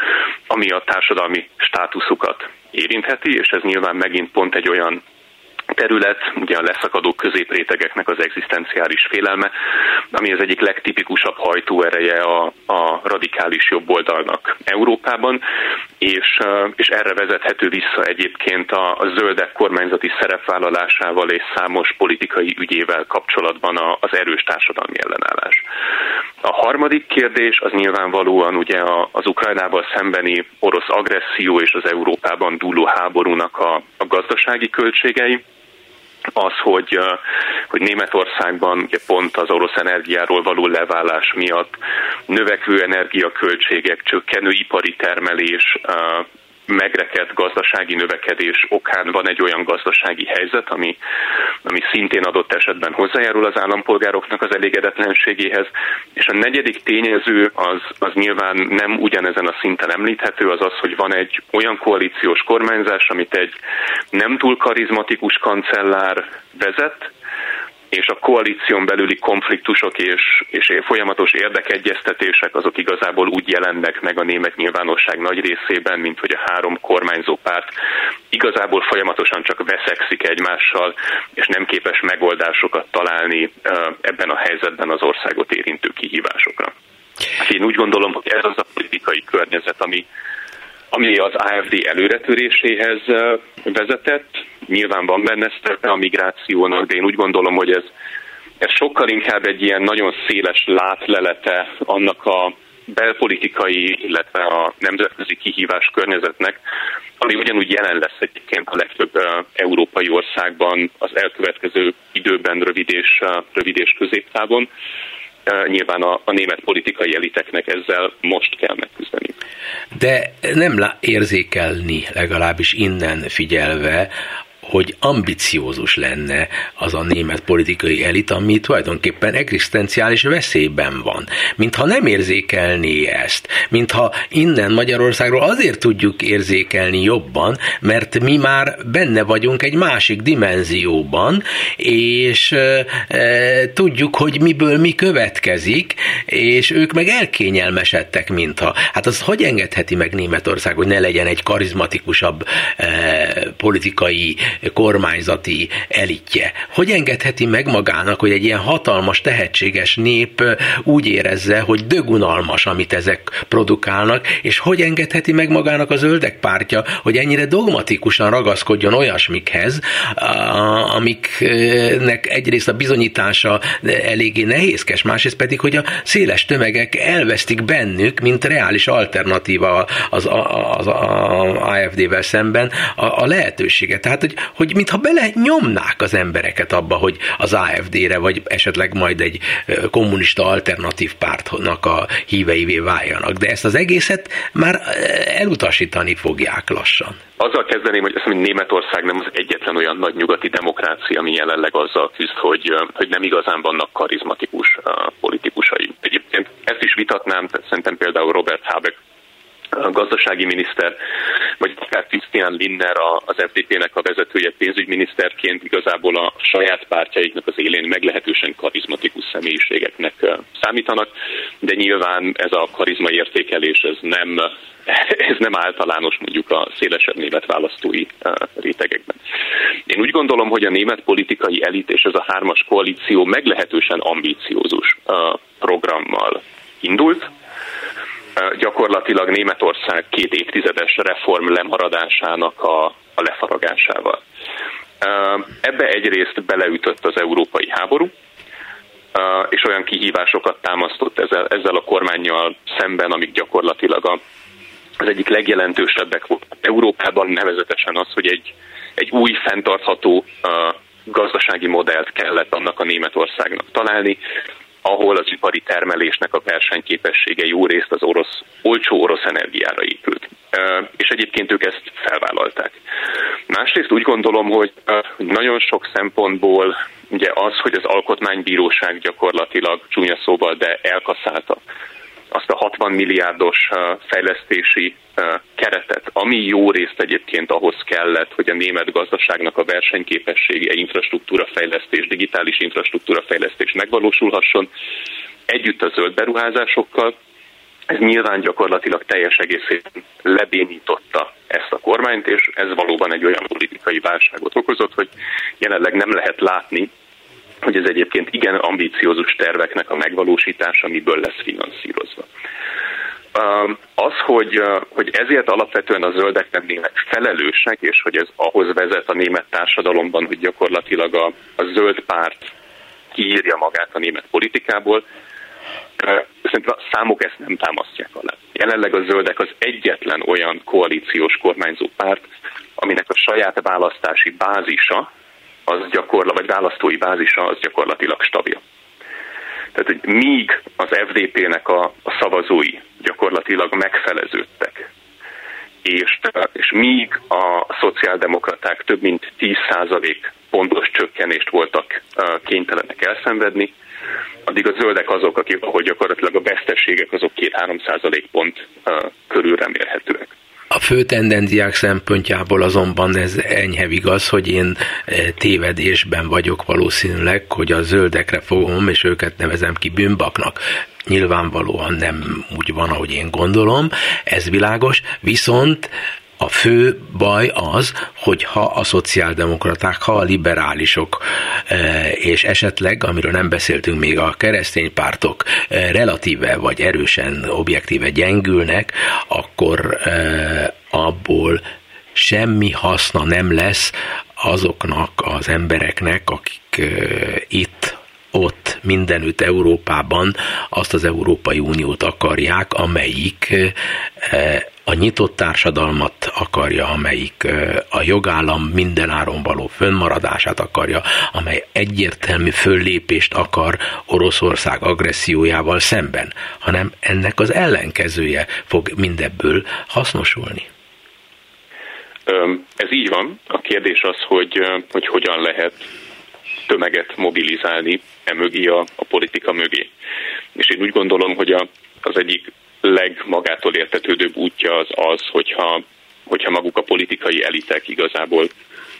D: ami a társadalmi státuszukat érintheti, és ez nyilván megint pont egy olyan terület, ugye a leszakadó középrétegeknek az egzisztenciális félelme, ami az egyik legtipikusabb hajtóereje a, a radikális jobboldalnak Európában, és, és erre vezethető vissza egyébként a, a zöldek kormányzati szerepvállalásával és számos politikai ügyével kapcsolatban a, az erős társadalmi ellenállás. A harmadik kérdés az nyilvánvalóan ugye az Ukrajnával szembeni orosz agresszió és az Európában dúló háborúnak a, a gazdasági költségei, az, hogy, hogy Németországban ugye pont az orosz energiáról való leválás miatt növekvő energiaköltségek, csökkenő ipari termelés, megrekedt gazdasági növekedés okán van egy olyan gazdasági helyzet, ami, ami szintén adott esetben hozzájárul az állampolgároknak az elégedetlenségéhez. És a negyedik tényező az, az nyilván nem ugyanezen a szinten említhető, az az, hogy van egy olyan koalíciós kormányzás, amit egy nem túl karizmatikus kancellár vezet, és a koalíción belüli konfliktusok és, és folyamatos érdekegyeztetések azok igazából úgy jelennek meg a német nyilvánosság nagy részében, mint hogy a három kormányzó párt igazából folyamatosan csak veszekszik egymással, és nem képes megoldásokat találni ebben a helyzetben az országot érintő kihívásokra. Hát én úgy gondolom, hogy ez az a politikai környezet, ami, ami az AFD előretöréséhez vezetett. Nyilván van benne szerepe a migrációnak, de én úgy gondolom, hogy ez, ez sokkal inkább egy ilyen nagyon széles látlelete annak a belpolitikai, illetve a nemzetközi kihívás környezetnek, ami ugyanúgy jelen lesz egyébként a legtöbb európai országban az elkövetkező időben rövid és, rövid és középtávon nyilván a, a német politikai eliteknek ezzel most kell megküzdeni.
B: De nem érzékelni legalábbis innen figyelve hogy ambiciózus lenne az a német politikai elit, ami tulajdonképpen egzisztenciális veszélyben van. Mintha nem érzékelné ezt, mintha innen Magyarországról azért tudjuk érzékelni jobban, mert mi már benne vagyunk egy másik dimenzióban, és e, tudjuk, hogy miből mi következik, és ők meg elkényelmesedtek, mintha. Hát az hogy engedheti meg Németország, hogy ne legyen egy karizmatikusabb e, politikai kormányzati elitje. Hogy engedheti meg magának, hogy egy ilyen hatalmas, tehetséges nép úgy érezze, hogy dögunalmas, amit ezek produkálnak, és hogy engedheti meg magának a zöldek pártja, hogy ennyire dogmatikusan ragaszkodjon olyasmikhez, amiknek egyrészt a bizonyítása eléggé nehézkes, másrészt pedig, hogy a széles tömegek elvesztik bennük, mint reális alternatíva az, az, az AFD-vel szemben a, a lehetőséget. Tehát, hogy, hogy mintha bele nyomnák az embereket abba, hogy az AFD-re, vagy esetleg majd egy kommunista alternatív pártnak a híveivé váljanak. De ezt az egészet már elutasítani fogják lassan.
D: Azzal kezdeném, hogy azt mondom, Németország nem az egyetlen olyan nagy nyugati demokrácia, ami jelenleg azzal küzd, hogy, hogy nem igazán vannak karizmatikus politikusai. Egyébként ezt is vitatnám, szerintem például Robert Habeck a gazdasági miniszter, vagy akár Christian Linner, az FDP-nek a vezetője pénzügyminiszterként igazából a saját pártjaiknak az élén meglehetősen karizmatikus személyiségeknek számítanak, de nyilván ez a karizma értékelés ez nem, ez nem általános mondjuk a szélesebb német választói rétegekben. Én úgy gondolom, hogy a német politikai elit és ez a hármas koalíció meglehetősen ambíciózus programmal indult, gyakorlatilag Németország két évtizedes reform lemaradásának a, a lefaragásával. Ebbe egyrészt beleütött az európai háború, és olyan kihívásokat támasztott ezzel, ezzel a kormányjal szemben, amik gyakorlatilag a, az egyik legjelentősebbek volt Európában, nevezetesen az, hogy egy, egy új, fenntartható gazdasági modellt kellett annak a Németországnak találni, ahol az ipari termelésnek a versenyképessége jó részt az orosz, olcsó orosz energiára épült. És egyébként ők ezt felvállalták. Másrészt úgy gondolom, hogy nagyon sok szempontból ugye az, hogy az alkotmánybíróság gyakorlatilag csúnya szóval, de elkaszálta azt a 60 milliárdos fejlesztési keretet, ami jó részt egyébként ahhoz kellett, hogy a német gazdaságnak a versenyképessége, infrastruktúrafejlesztés, digitális infrastruktúrafejlesztés megvalósulhasson, együtt a zöld beruházásokkal, ez nyilván gyakorlatilag teljes egészében lebénította ezt a kormányt, és ez valóban egy olyan politikai válságot okozott, hogy jelenleg nem lehet látni, hogy ez egyébként igen ambiciózus terveknek a megvalósítása, amiből lesz finanszírozva. Az, hogy, hogy ezért alapvetően a zöldek nem német felelősek, és hogy ez ahhoz vezet a német társadalomban, hogy gyakorlatilag a, a zöld párt kiírja magát a német politikából, szerintem a számok ezt nem támasztják alá. Jelenleg a zöldek az egyetlen olyan koalíciós kormányzó párt, aminek a saját választási bázisa az gyakorla, vagy választói bázisa az gyakorlatilag stabil. Tehát, hogy míg az FDP-nek a, a szavazói gyakorlatilag megfeleződtek, és, és míg a szociáldemokraták több mint 10% pontos csökkenést voltak kénytelenek elszenvedni, addig a zöldek azok, akik, ahol gyakorlatilag a veszteségek azok 2-3 pont körül remélhetőek.
B: A fő tendenciák szempontjából azonban ez enyhe igaz, hogy én eh, tévedésben vagyok valószínűleg, hogy a zöldekre fogom, és őket nevezem ki bűnbaknak. Nyilvánvalóan nem úgy van, ahogy én gondolom, ez világos, viszont a fő baj az, hogy ha a szociáldemokraták, ha a liberálisok, e, és esetleg, amiről nem beszéltünk még, a keresztény pártok e, relatíve vagy erősen, objektíve gyengülnek, akkor e, abból semmi haszna nem lesz azoknak az embereknek, akik itt ott mindenütt Európában azt az Európai Uniót akarják, amelyik a nyitott társadalmat akarja, amelyik a jogállam mindenáron való fönnmaradását akarja, amely egyértelmű föllépést akar Oroszország agressziójával szemben, hanem ennek az ellenkezője fog mindebből hasznosulni.
D: Ez így van. A kérdés az, hogy, hogy hogyan lehet tömeget mobilizálni e mögé a, a politika mögé. És én úgy gondolom, hogy a, az egyik legmagától értetődőbb útja az az, hogyha, hogyha maguk a politikai elitek igazából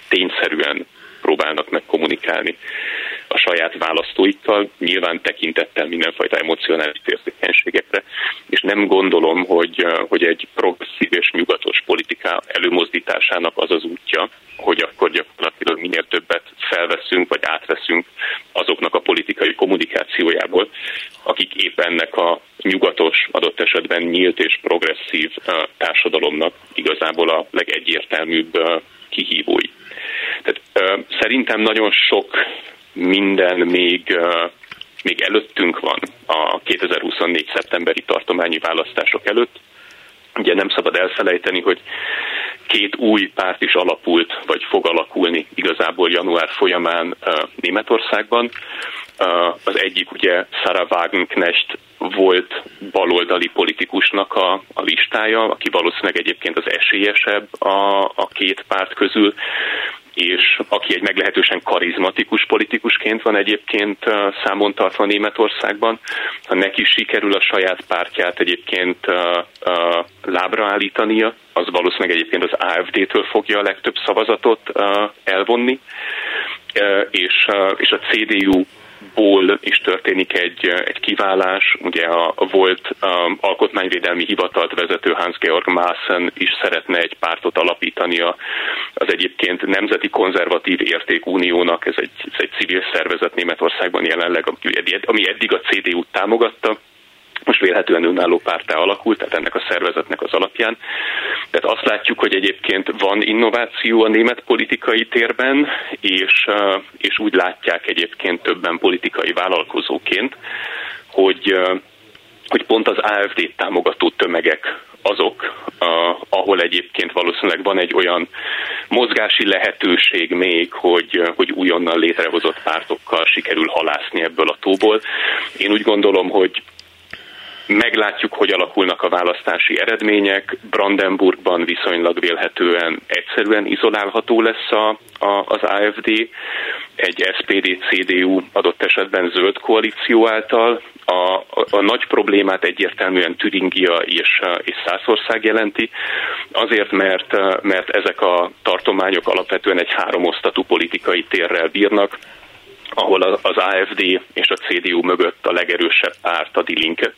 D: tényszerűen próbálnak meg kommunikálni a saját választóikkal, nyilván tekintettel mindenfajta emocionális érzékenységekre, és nem gondolom, hogy, hogy egy progresszív és nyugatos politika előmozdításának az az útja, hogy akkor gyakorlatilag minél többet felveszünk, vagy átveszünk azoknak a politikai kommunikációjából, akik épp ennek a nyugatos, adott esetben nyílt és progresszív társadalomnak igazából a legegyértelműbb kihívói. Tehát szerintem nagyon sok minden még, még előttünk van a 2024. szeptemberi tartományi választások előtt. Ugye nem szabad elfelejteni, hogy két új párt is alapult, vagy fog alakulni igazából január folyamán Németországban. Az egyik ugye Sarah Wagenknecht volt baloldali politikusnak a, a listája, aki valószínűleg egyébként az esélyesebb a, a két párt közül, és aki egy meglehetősen karizmatikus politikusként van egyébként számon tartva Németországban, ha neki sikerül a saját pártját egyébként lábra állítania, az valószínűleg egyébként az AFD-től fogja a legtöbb szavazatot elvonni, és, és a CDU ból is történik egy, egy kiválás. Ugye a, a volt um, alkotmányvédelmi hivatalt vezető Hans-Georg Maassen is szeretne egy pártot alapítani az egyébként Nemzeti Konzervatív Értékuniónak, ez egy, ez egy civil szervezet Németországban jelenleg, ami eddig a CDU-t támogatta, most vélhetően önálló pártá alakult, tehát ennek a szervezetnek az alapján. Tehát azt látjuk, hogy egyébként van innováció a német politikai térben, és, és úgy látják egyébként többen politikai vállalkozóként, hogy, hogy pont az AFD támogató tömegek azok, ahol egyébként valószínűleg van egy olyan mozgási lehetőség még, hogy, hogy újonnan létrehozott pártokkal sikerül halászni ebből a tóból. Én úgy gondolom, hogy Meglátjuk, hogy alakulnak a választási eredmények. Brandenburgban viszonylag vélhetően egyszerűen izolálható lesz a, a, az AFD, egy SPD-CDU adott esetben zöld koalíció által. A, a, a nagy problémát egyértelműen Türingia és, és Szászország jelenti, azért mert, mert ezek a tartományok alapvetően egy háromosztatú politikai térrel bírnak, ahol az AFD és a CDU mögött a legerősebb párt a Die Linke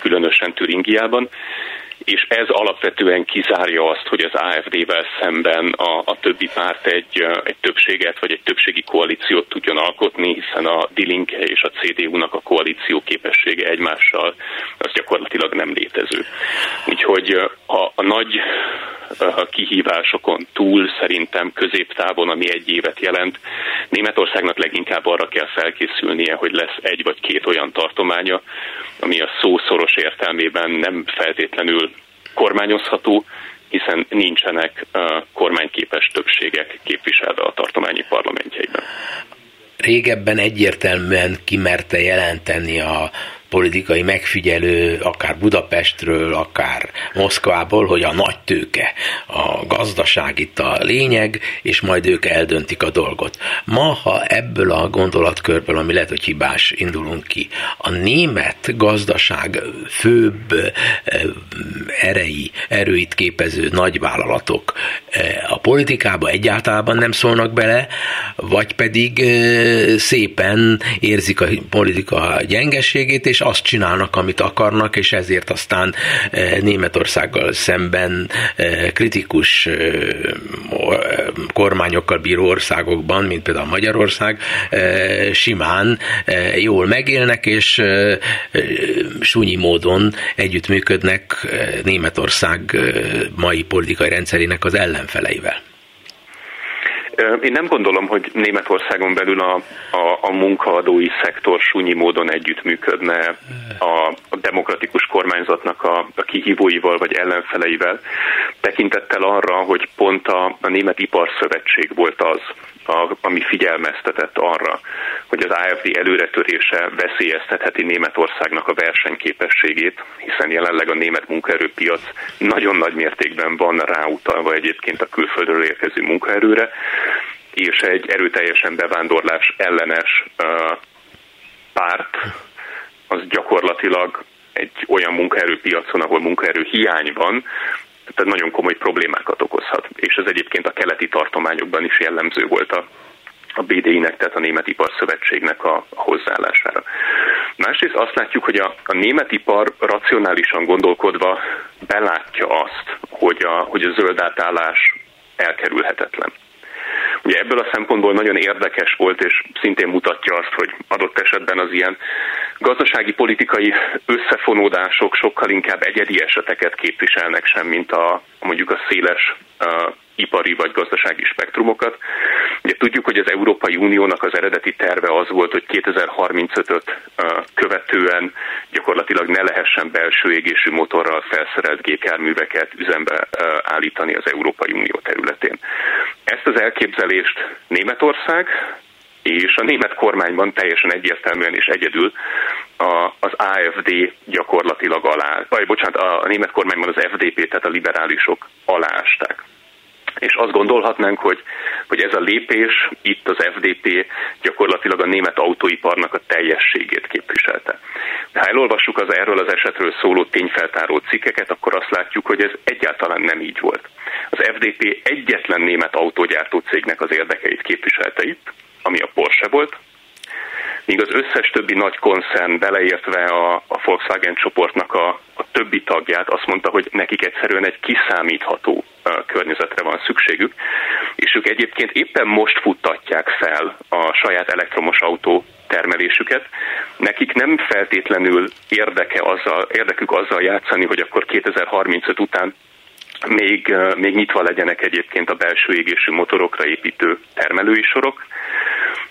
D: különösen Türingiában, és ez alapvetően kizárja azt, hogy az AFD-vel szemben a, a többi párt egy, egy többséget vagy egy többségi koalíciót tudjon alkotni, hiszen a Dilinke és a CDU-nak a koalíció képessége egymással az gyakorlatilag nem létező. Úgyhogy a, a nagy a kihívásokon túl szerintem középtávon, ami egy évet jelent, Németországnak leginkább arra kell felkészülnie, hogy lesz egy vagy két olyan tartománya, ami a szó szoros értelmében nem feltétlenül kormányozható, hiszen nincsenek kormányképes többségek képviselve a tartományi parlamentjeiben.
B: Régebben egyértelműen kimerte jelenteni a politikai megfigyelő, akár Budapestről, akár Moszkvából, hogy a nagy tőke, a gazdaság itt a lényeg, és majd ők eldöntik a dolgot. Ma, ha ebből a gondolatkörből, ami lehet, hogy hibás, indulunk ki, a német gazdaság főbb eh, erei, erőit képező nagyvállalatok eh, a politikába egyáltalán nem szólnak bele, vagy pedig eh, szépen érzik a politika gyengeségét, és azt csinálnak, amit akarnak, és ezért aztán eh, Németországgal szemben eh, kritikus eh, kormányokkal bíró országokban, mint például Magyarország, simán jól megélnek, és súnyi módon együttműködnek Németország mai politikai rendszerének az ellenfeleivel.
D: Én nem gondolom, hogy Németországon belül a, a, a munkaadói szektor súnyi módon együttműködne a, a demokratikus kormányzatnak a, a kihívóival vagy ellenfeleivel, tekintettel arra, hogy pont a, a Német Iparszövetség volt az, a, ami figyelmeztetett arra, hogy az AFD előretörése veszélyeztetheti Németországnak a versenyképességét, hiszen jelenleg a német munkaerőpiac nagyon nagy mértékben van ráutalva egyébként a külföldről érkező munkaerőre, és egy erőteljesen bevándorlás ellenes uh, párt az gyakorlatilag egy olyan munkaerőpiacon, ahol munkaerő hiány van, tehát nagyon komoly problémákat okozhat. És ez egyébként a keleti tartományokban is jellemző volt a, a BDI-nek, tehát a Német Iparszövetségnek a, a hozzáállására. Másrészt azt látjuk, hogy a, a német ipar racionálisan gondolkodva belátja azt, hogy a, hogy a zöld átállás elkerülhetetlen. Ugye ebből a szempontból nagyon érdekes volt, és szintén mutatja azt, hogy adott esetben az ilyen gazdasági politikai összefonódások sokkal inkább egyedi eseteket képviselnek sem, mint a mondjuk a széles uh, ipari vagy gazdasági spektromokat. Ugye tudjuk, hogy az Európai Uniónak az eredeti terve az volt, hogy 2035-öt követően gyakorlatilag ne lehessen belső égésű motorral felszerelt gépjárműveket üzembe állítani az Európai Unió területén. Ezt az elképzelést Németország, és a német kormányban teljesen egyértelműen és egyedül a, az AFD gyakorlatilag alá, vagy bocsánat, a, német kormányban az FDP, tehát a liberálisok alásták. és azt gondolhatnánk, hogy, hogy ez a lépés itt az FDP gyakorlatilag a német autóiparnak a teljességét képviselte. Ha elolvassuk az erről az esetről szóló tényfeltáró cikkeket, akkor azt látjuk, hogy ez egyáltalán nem így volt. Az FDP egyetlen német autógyártó cégnek az érdekeit képviselte itt, ami a Porsche volt, míg az összes többi nagy koncern beleértve a, a Volkswagen csoportnak a, a többi tagját azt mondta, hogy nekik egyszerűen egy kiszámítható környezetre van szükségük, és ők egyébként éppen most futtatják fel a saját elektromos autó termelésüket. Nekik nem feltétlenül érdeke azzal, érdekük azzal játszani, hogy akkor 2035 után még, még nyitva legyenek egyébként a belső égésű motorokra építő termelői sorok,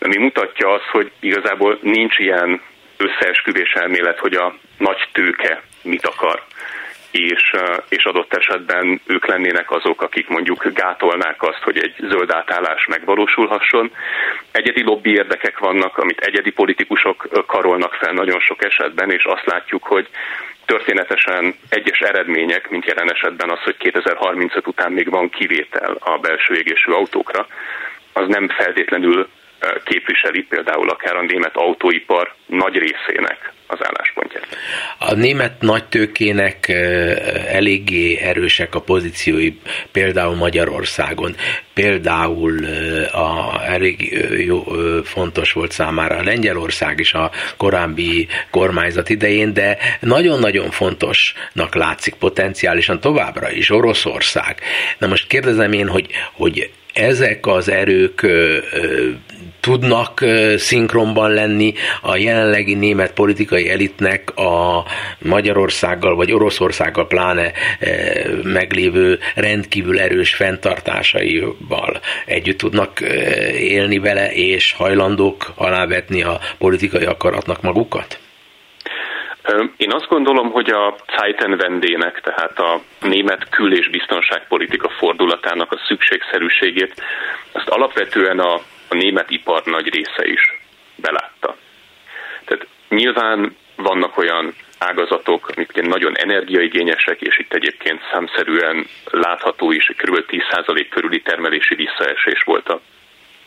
D: ami mutatja azt, hogy igazából nincs ilyen összeesküvés elmélet, hogy a nagy tőke mit akar és, és adott esetben ők lennének azok, akik mondjuk gátolnák azt, hogy egy zöld átállás megvalósulhasson. Egyedi lobby érdekek vannak, amit egyedi politikusok karolnak fel nagyon sok esetben, és azt látjuk, hogy történetesen egyes eredmények, mint jelen esetben az, hogy 2035 után még van kivétel a belső égésű autókra, az nem feltétlenül képviseli például akár a német autóipar nagy részének az álláspontját.
B: A német nagytőkének eléggé erősek a pozíciói, például Magyarországon. Például a, elég jó, fontos volt számára a Lengyelország is a korábbi kormányzat idején, de nagyon-nagyon fontosnak látszik potenciálisan továbbra is Oroszország. Na most kérdezem én, hogy, hogy ezek az erők tudnak szinkronban lenni a jelenlegi német politikai elitnek a Magyarországgal vagy Oroszországgal pláne meglévő rendkívül erős fenntartásaival együtt tudnak élni vele, és hajlandók alávetni a politikai akaratnak magukat?
D: Én azt gondolom, hogy a Zeitenwendének, tehát a német kül- és biztonságpolitika fordulatának a szükségszerűségét, azt alapvetően a, a német ipar nagy része is belátta. Tehát nyilván vannak olyan ágazatok, amik nagyon energiaigényesek, és itt egyébként számszerűen látható is, kb. 10% körüli termelési visszaesés volt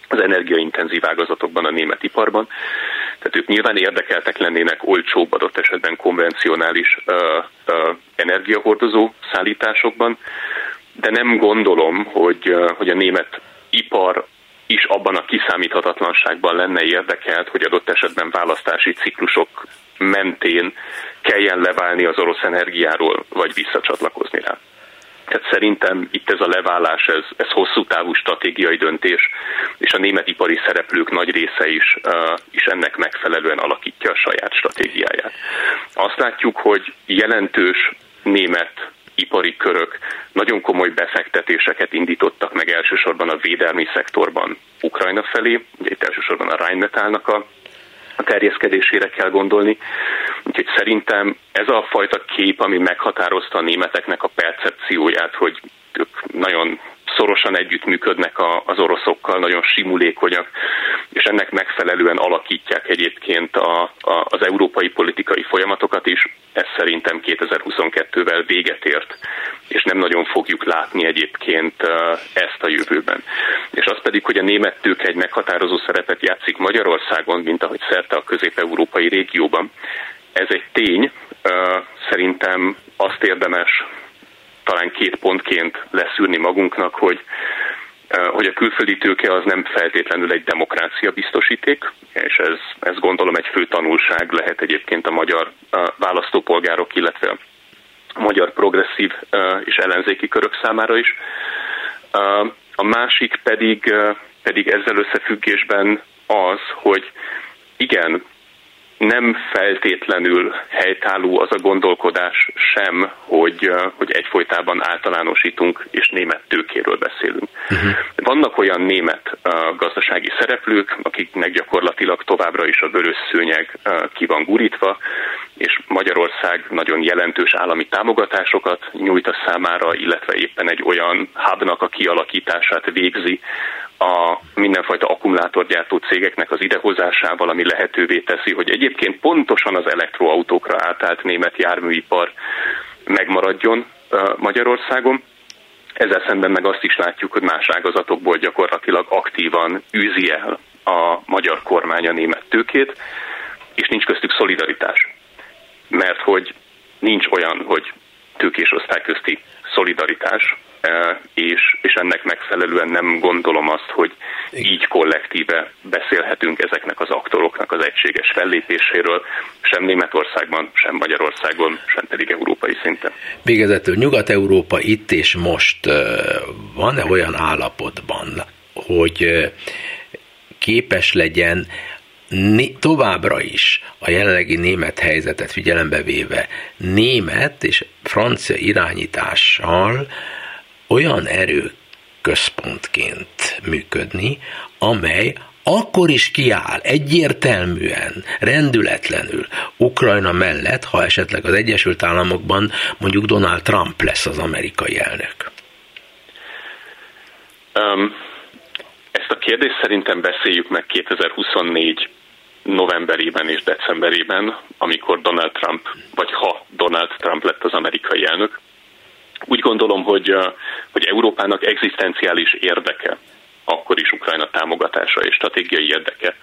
D: az energiaintenzív ágazatokban, a német iparban. Tehát ők nyilván érdekeltek lennének olcsóbb adott esetben konvencionális ö, ö, energiahordozó szállításokban, de nem gondolom, hogy, hogy a német ipar is abban a kiszámíthatatlanságban lenne érdekelt, hogy adott esetben választási ciklusok mentén kelljen leválni az orosz energiáról, vagy visszacsatlakozni rá. Tehát szerintem itt ez a leválás, ez, ez hosszú távú stratégiai döntés, és a német ipari szereplők nagy része is, uh, is ennek megfelelően alakítja a saját stratégiáját. Azt látjuk, hogy jelentős német ipari körök nagyon komoly befektetéseket indítottak meg elsősorban a védelmi szektorban Ukrajna felé, ugye itt elsősorban a Rheinmetallnak a a terjeszkedésére kell gondolni. Úgyhogy szerintem ez a fajta kép, ami meghatározta a németeknek a percepcióját, hogy ők nagyon szorosan együttműködnek az oroszokkal, nagyon simulékonyak, és ennek megfelelően alakítják egyébként a, a, az európai politikai folyamatokat is. Ez szerintem 2022-vel véget ért, és nem nagyon fogjuk látni egyébként ezt a jövőben. És az pedig, hogy a német tőke egy meghatározó szerepet játszik Magyarországon, mint ahogy szerte a közép-európai régióban, ez egy tény, szerintem azt érdemes talán két pontként leszűrni magunknak, hogy hogy a külföldi tőke az nem feltétlenül egy demokrácia biztosíték, és ez, ez gondolom egy fő tanulság lehet egyébként a magyar választópolgárok, illetve a magyar progresszív és ellenzéki körök számára is. A másik pedig, pedig ezzel összefüggésben az, hogy igen, nem feltétlenül helytálló az a gondolkodás sem, hogy, hogy egyfolytában általánosítunk és német tőkéről beszélünk. Uh-huh. Vannak olyan német uh, gazdasági szereplők, akiknek gyakorlatilag továbbra is a vörös szőnyeg uh, ki van gurítva, és Magyarország nagyon jelentős állami támogatásokat nyújt a számára, illetve éppen egy olyan hubnak a kialakítását végzi, a mindenfajta akkumulátorgyártó cégeknek az idehozásával, ami lehetővé teszi, hogy egyébként pontosan az elektroautókra átállt német járműipar megmaradjon Magyarországon. Ezzel szemben meg azt is látjuk, hogy más ágazatokból gyakorlatilag aktívan űzi el a magyar kormány a német tőkét, és nincs köztük szolidaritás. Mert hogy nincs olyan, hogy tőkés osztály közti szolidaritás, és, és ennek megfelelően nem gondolom azt, hogy így kollektíve beszélhetünk ezeknek az aktoroknak az egységes fellépéséről, sem Németországban, sem Magyarországon, sem pedig európai szinten.
B: Végezetül Nyugat-Európa itt és most e, van-e olyan állapotban, hogy e, képes legyen továbbra is a jelenlegi német helyzetet figyelembe véve német és francia irányítással olyan erő központként működni, amely akkor is kiáll egyértelműen, rendületlenül Ukrajna mellett, ha esetleg az Egyesült Államokban mondjuk Donald Trump lesz az amerikai elnök.
D: Um, ezt a kérdést szerintem beszéljük meg 2024 novemberében és decemberében, amikor Donald Trump, vagy ha Donald Trump lett az amerikai elnök. Úgy gondolom, hogy, hogy Európának egzisztenciális érdeke, akkor is Ukrajna támogatása és stratégiai érdeke,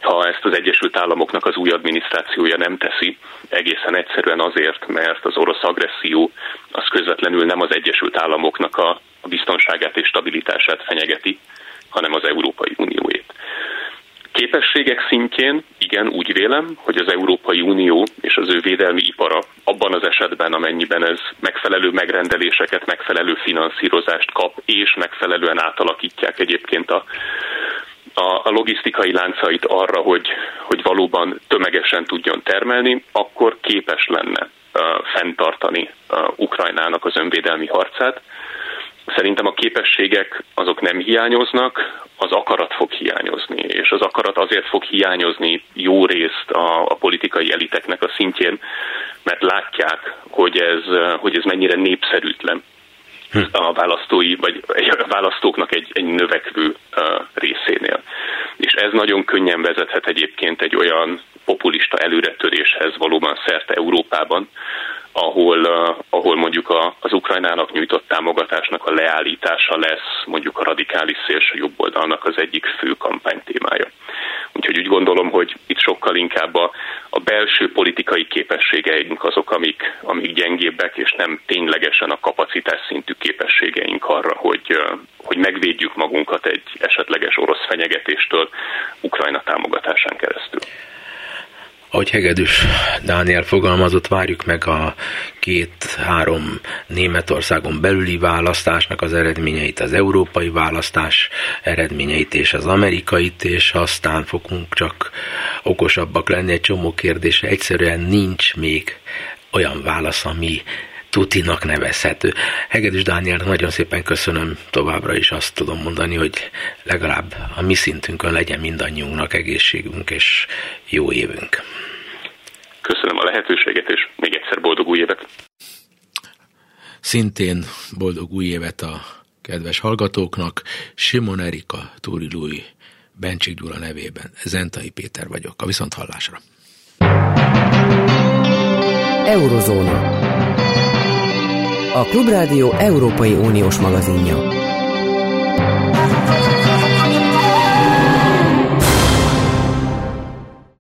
D: ha ezt az Egyesült Államoknak az új adminisztrációja nem teszi, egészen egyszerűen azért, mert az orosz agresszió az közvetlenül nem az Egyesült Államoknak a, biztonságát és stabilitását fenyegeti, hanem az Európai Unióét. Képességek szintjén igen, úgy vélem, hogy az Európai Unió és az ő védelmi ipara abban az esetben, amennyiben ez megfelelő megrendeléseket, megfelelő finanszírozást kap, és megfelelően átalakítják egyébként a, a, a logisztikai láncait arra, hogy, hogy valóban tömegesen tudjon termelni, akkor képes lenne uh, fenntartani uh, Ukrajnának az önvédelmi harcát. Szerintem a képességek azok nem hiányoznak, az akarat fog hiányozni, és az akarat azért fog hiányozni jó részt a, a politikai eliteknek a szintjén, mert látják, hogy ez, hogy ez mennyire népszerűtlen hm. a választói, vagy a választóknak egy, egy növekvő részénél. És ez nagyon könnyen vezethet egyébként egy olyan populista előretöréshez valóban szerte Európában, ahol, uh, ahol mondjuk a, az Ukrajnának nyújtott támogatásnak a leállítása lesz mondjuk a radikális szélső jobb oldalnak az egyik fő kampánytémája. Úgyhogy úgy gondolom, hogy itt sokkal inkább a, a belső politikai képességeink azok, amik, amik gyengébbek, és nem ténylegesen a kapacitás szintű képességeink arra, hogy, hogy megvédjük magunkat egy esetleges orosz fenyegetéstől Ukrajna támogatásán keresztül.
B: Ahogy Hegedűs Dániel fogalmazott, várjuk meg a két-három Németországon belüli választásnak az eredményeit, az európai választás eredményeit és az amerikait, és aztán fogunk csak okosabbak lenni egy csomó kérdésre. Egyszerűen nincs még olyan válasz, ami tutinak nevezhető. Hegedűs Dániel, nagyon szépen köszönöm továbbra is azt tudom mondani, hogy legalább a mi szintünkön legyen mindannyiunknak egészségünk és jó évünk.
D: Köszönöm a lehetőséget, és még egyszer boldog új évet!
B: Szintén boldog új évet a kedves hallgatóknak, Simon Erika, Túri Lui, Bencsik Gyula nevében. Zentai Péter vagyok. A viszonthallásra.
A: Eurozóna. A Klubrádió Európai Uniós magazinja.